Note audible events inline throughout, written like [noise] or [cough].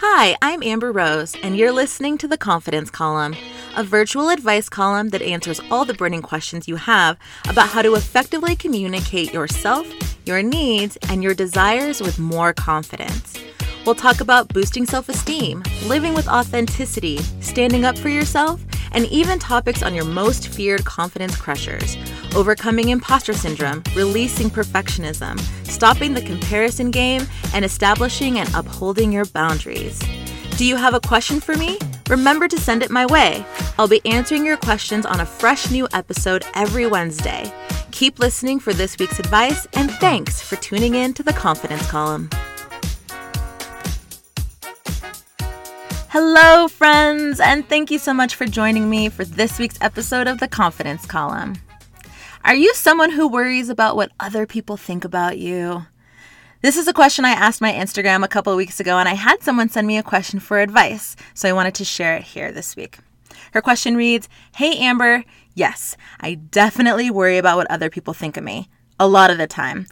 Hi, I'm Amber Rose, and you're listening to the Confidence Column, a virtual advice column that answers all the burning questions you have about how to effectively communicate yourself, your needs, and your desires with more confidence. We'll talk about boosting self esteem, living with authenticity, standing up for yourself, and even topics on your most feared confidence crushers overcoming imposter syndrome, releasing perfectionism, stopping the comparison game, and establishing and upholding your boundaries. Do you have a question for me? Remember to send it my way. I'll be answering your questions on a fresh new episode every Wednesday. Keep listening for this week's advice, and thanks for tuning in to the Confidence Column. Hello, friends, and thank you so much for joining me for this week's episode of the Confidence Column. Are you someone who worries about what other people think about you? This is a question I asked my Instagram a couple of weeks ago, and I had someone send me a question for advice, so I wanted to share it here this week. Her question reads Hey, Amber, yes, I definitely worry about what other people think of me, a lot of the time.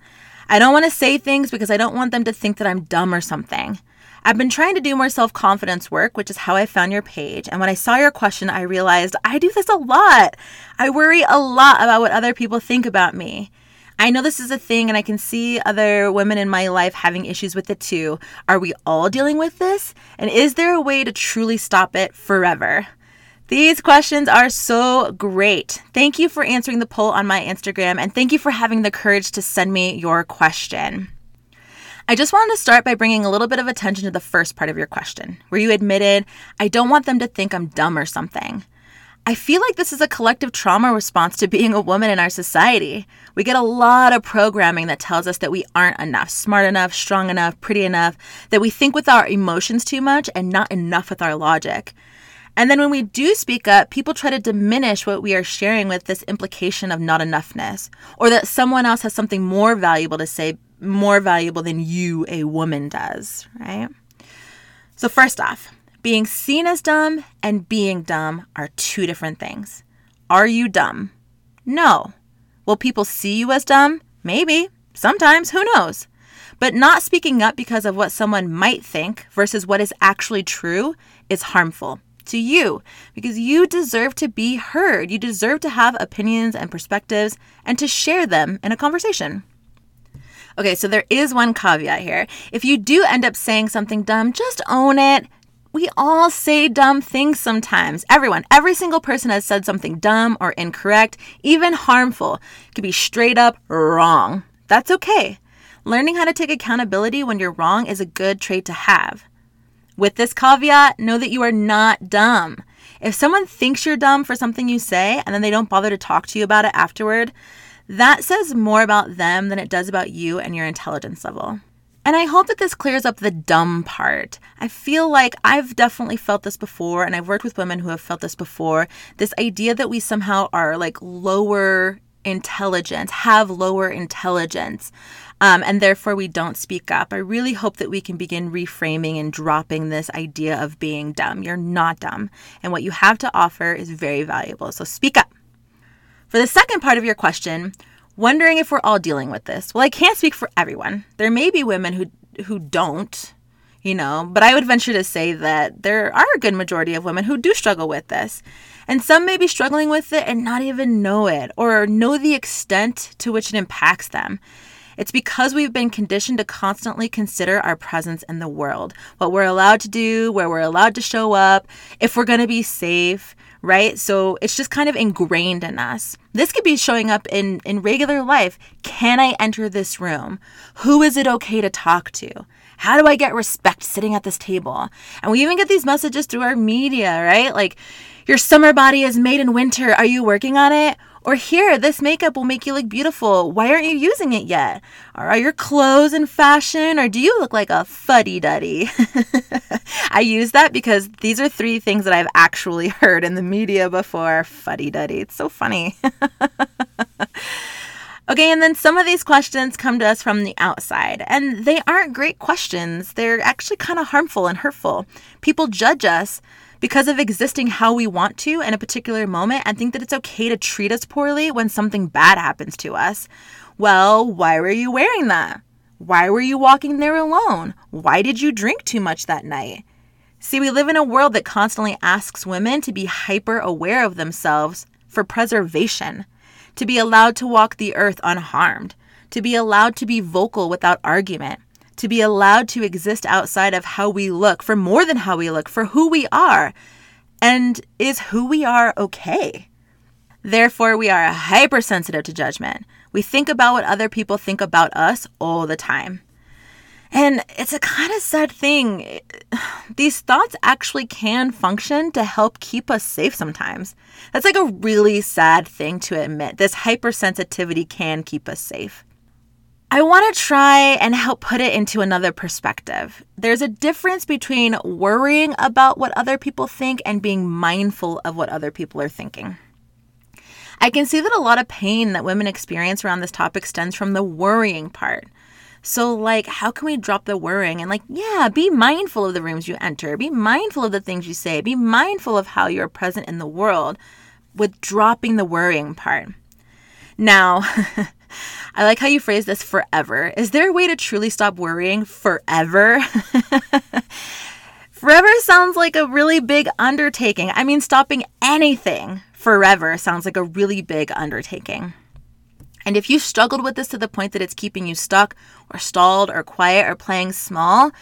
I don't want to say things because I don't want them to think that I'm dumb or something. I've been trying to do more self confidence work, which is how I found your page. And when I saw your question, I realized I do this a lot. I worry a lot about what other people think about me. I know this is a thing, and I can see other women in my life having issues with it too. Are we all dealing with this? And is there a way to truly stop it forever? These questions are so great. Thank you for answering the poll on my Instagram, and thank you for having the courage to send me your question. I just wanted to start by bringing a little bit of attention to the first part of your question, where you admitted, I don't want them to think I'm dumb or something. I feel like this is a collective trauma response to being a woman in our society. We get a lot of programming that tells us that we aren't enough, smart enough, strong enough, pretty enough, that we think with our emotions too much and not enough with our logic. And then when we do speak up, people try to diminish what we are sharing with this implication of not enoughness, or that someone else has something more valuable to say more valuable than you, a woman, does, right? So, first off, being seen as dumb and being dumb are two different things. Are you dumb? No. Will people see you as dumb? Maybe. Sometimes. Who knows? But not speaking up because of what someone might think versus what is actually true is harmful to you because you deserve to be heard. You deserve to have opinions and perspectives and to share them in a conversation. Okay, so there is one caveat here. If you do end up saying something dumb, just own it. We all say dumb things sometimes. Everyone, every single person has said something dumb or incorrect, even harmful. It could be straight up wrong. That's okay. Learning how to take accountability when you're wrong is a good trait to have. With this caveat, know that you are not dumb. If someone thinks you're dumb for something you say and then they don't bother to talk to you about it afterward, that says more about them than it does about you and your intelligence level. And I hope that this clears up the dumb part. I feel like I've definitely felt this before, and I've worked with women who have felt this before. This idea that we somehow are like lower intelligence, have lower intelligence, um, and therefore we don't speak up. I really hope that we can begin reframing and dropping this idea of being dumb. You're not dumb, and what you have to offer is very valuable. So speak up. For the second part of your question, wondering if we're all dealing with this. Well, I can't speak for everyone. There may be women who who don't, you know, but I would venture to say that there are a good majority of women who do struggle with this. And some may be struggling with it and not even know it or know the extent to which it impacts them. It's because we've been conditioned to constantly consider our presence in the world, what we're allowed to do, where we're allowed to show up, if we're going to be safe, right? So it's just kind of ingrained in us. This could be showing up in, in regular life. Can I enter this room? Who is it okay to talk to? How do I get respect sitting at this table? And we even get these messages through our media, right? Like, your summer body is made in winter. Are you working on it? Or here, this makeup will make you look beautiful. Why aren't you using it yet? Or are your clothes in fashion? Or do you look like a fuddy duddy? [laughs] I use that because these are three things that I've actually [laughs] heard in the media before. Fuddy duddy. It's so funny. [laughs] Okay, and then some of these questions come to us from the outside, and they aren't great questions. They're actually kind of harmful and hurtful. People judge us because of existing how we want to in a particular moment and think that it's okay to treat us poorly when something bad happens to us. Well, why were you wearing that? Why were you walking there alone? Why did you drink too much that night? See, we live in a world that constantly asks women to be hyper aware of themselves for preservation, to be allowed to walk the earth unharmed, to be allowed to be vocal without argument, to be allowed to exist outside of how we look, for more than how we look, for who we are. And is who we are okay? Therefore, we are hypersensitive to judgment. We think about what other people think about us all the time. And it's a kind of sad thing. [sighs] These thoughts actually can function to help keep us safe sometimes. That's like a really sad thing to admit. This hypersensitivity can keep us safe. I want to try and help put it into another perspective. There's a difference between worrying about what other people think and being mindful of what other people are thinking. I can see that a lot of pain that women experience around this topic stems from the worrying part. So, like, how can we drop the worrying and, like, yeah, be mindful of the rooms you enter, be mindful of the things you say, be mindful of how you're present in the world with dropping the worrying part. Now, [laughs] I like how you phrase this forever. Is there a way to truly stop worrying forever? [laughs] forever sounds like a really big undertaking. I mean, stopping anything forever sounds like a really big undertaking. And if you struggled with this to the point that it's keeping you stuck or stalled or quiet or playing small,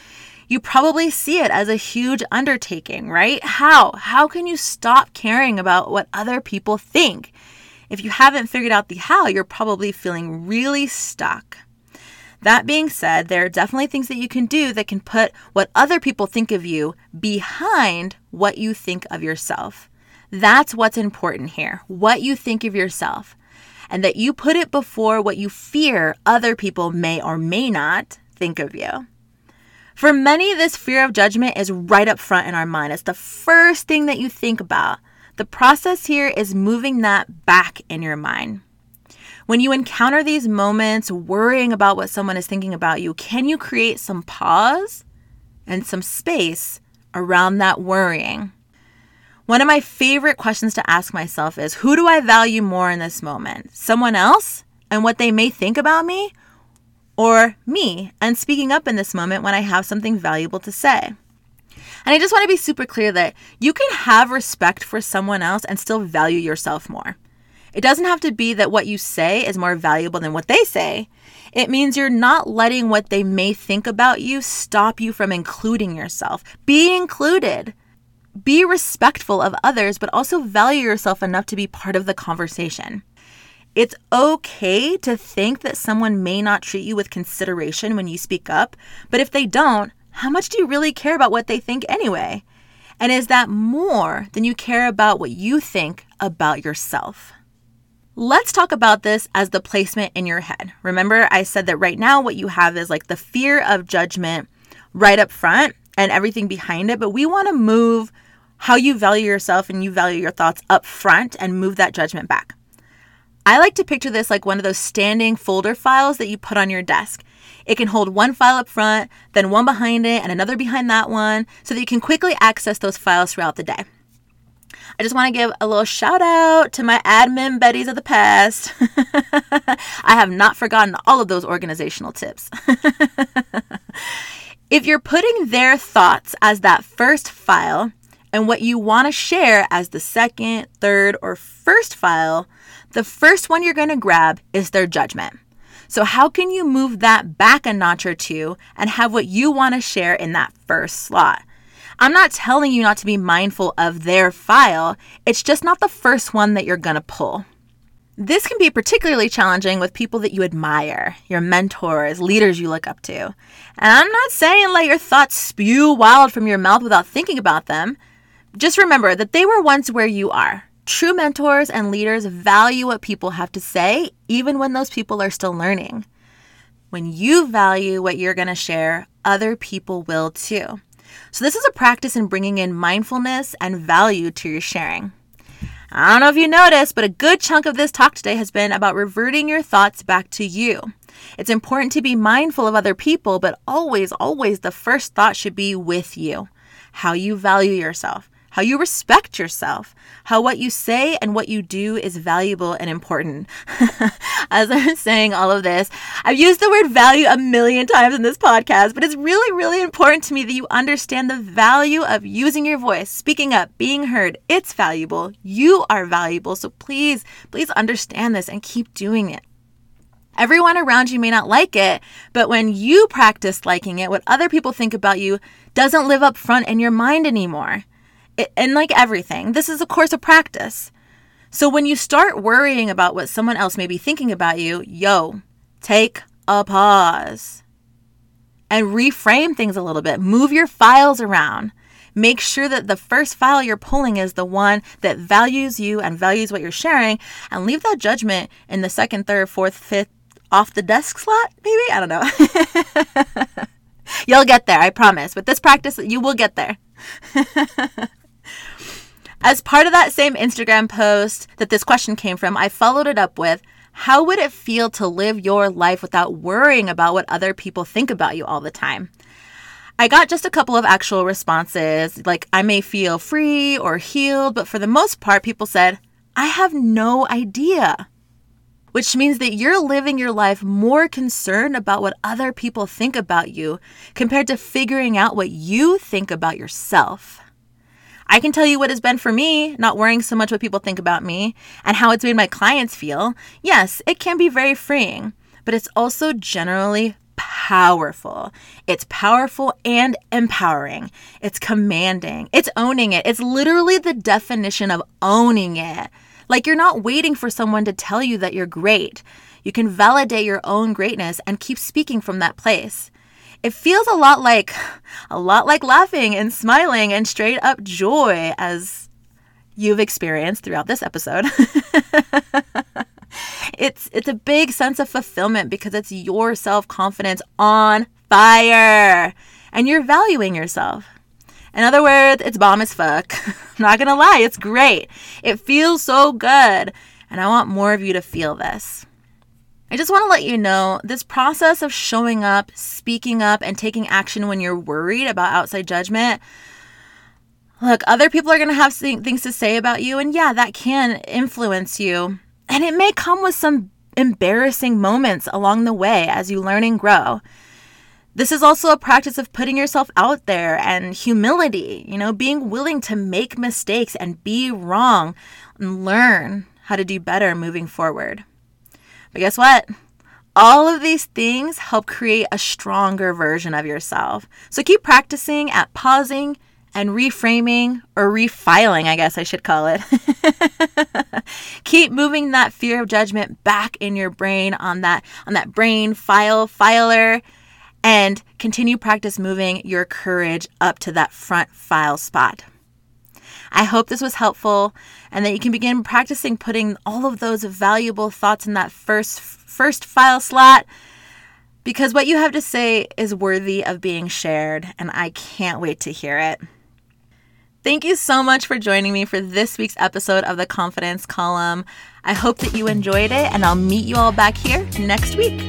you probably see it as a huge undertaking, right? How? How can you stop caring about what other people think? If you haven't figured out the how, you're probably feeling really stuck. That being said, there are definitely things that you can do that can put what other people think of you behind what you think of yourself. That's what's important here what you think of yourself and that you put it before what you fear other people may or may not think of you. For many, this fear of judgment is right up front in our mind. It's the first thing that you think about. The process here is moving that back in your mind. When you encounter these moments worrying about what someone is thinking about you, can you create some pause and some space around that worrying? One of my favorite questions to ask myself is who do I value more in this moment? Someone else and what they may think about me? Or me and speaking up in this moment when I have something valuable to say? And I just want to be super clear that you can have respect for someone else and still value yourself more. It doesn't have to be that what you say is more valuable than what they say. It means you're not letting what they may think about you stop you from including yourself. Be included be respectful of others, but also value yourself enough to be part of the conversation. It's okay to think that someone may not treat you with consideration when you speak up, but if they don't, how much do you really care about what they think anyway? And is that more than you care about what you think about yourself? Let's talk about this as the placement in your head. Remember, I said that right now what you have is like the fear of judgment right up front and everything behind it, but we want to move how you value yourself and you value your thoughts up front and move that judgment back. I like to picture this like one of those standing folder files that you put on your desk. It can hold one file up front, then one behind it, and another behind that one, so that you can quickly access those files throughout the day. I just want to give a little shout out to my admin Betties of the past. [laughs] I have not forgotten all of those organizational tips. [laughs] if you're putting their thoughts as that first file, and what you want to share as the second, third, or first file, the first one you're going to grab is their judgment. So, how can you move that back a notch or two and have what you want to share in that first slot? I'm not telling you not to be mindful of their file, it's just not the first one that you're going to pull. This can be particularly challenging with people that you admire, your mentors, leaders you look up to. And I'm not saying let your thoughts spew wild from your mouth without thinking about them. Just remember that they were once where you are. True mentors and leaders value what people have to say, even when those people are still learning. When you value what you're going to share, other people will too. So, this is a practice in bringing in mindfulness and value to your sharing. I don't know if you noticed, but a good chunk of this talk today has been about reverting your thoughts back to you. It's important to be mindful of other people, but always, always the first thought should be with you how you value yourself, how you respect yourself, how what you say and what you do is valuable and important. [laughs] As I'm saying all of this, I've used the word value a million times in this podcast, but it's really, really important to me that you understand the value of using your voice, speaking up, being heard. It's valuable. You are valuable. So please, please understand this and keep doing it. Everyone around you may not like it, but when you practice liking it, what other people think about you doesn't live up front in your mind anymore. And like everything, this is a course of practice. So when you start worrying about what someone else may be thinking about you, yo, take a pause and reframe things a little bit. Move your files around. Make sure that the first file you're pulling is the one that values you and values what you're sharing, and leave that judgment in the second, third, fourth, fifth, off the desk slot, maybe? I don't know. [laughs] You'll get there, I promise. With this practice, you will get there. [laughs] As part of that same Instagram post that this question came from, I followed it up with How would it feel to live your life without worrying about what other people think about you all the time? I got just a couple of actual responses, like I may feel free or healed, but for the most part, people said, I have no idea. Which means that you're living your life more concerned about what other people think about you compared to figuring out what you think about yourself. I can tell you what it's been for me, not worrying so much what people think about me and how it's made my clients feel. Yes, it can be very freeing, but it's also generally powerful. It's powerful and empowering. It's commanding. It's owning it. It's literally the definition of owning it. Like you're not waiting for someone to tell you that you're great. You can validate your own greatness and keep speaking from that place it feels a lot like a lot like laughing and smiling and straight up joy as you've experienced throughout this episode. [laughs] it's it's a big sense of fulfillment because it's your self-confidence on fire and you're valuing yourself. In other words, it's bomb as fuck. I'm [laughs] not gonna lie, it's great. It feels so good. And I want more of you to feel this. I just want to let you know this process of showing up, speaking up, and taking action when you're worried about outside judgment. Look, other people are going to have things to say about you, and yeah, that can influence you. And it may come with some embarrassing moments along the way as you learn and grow. This is also a practice of putting yourself out there and humility, you know, being willing to make mistakes and be wrong and learn how to do better moving forward. But guess what? All of these things help create a stronger version of yourself. So keep practicing at pausing and reframing or refiling, I guess I should call it. [laughs] keep moving that fear of judgment back in your brain on that on that brain file filer and continue practice moving your courage up to that front file spot. I hope this was helpful and that you can begin practicing putting all of those valuable thoughts in that first first file slot because what you have to say is worthy of being shared and I can't wait to hear it. Thank you so much for joining me for this week's episode of the Confidence Column. I hope that you enjoyed it and I'll meet you all back here next week.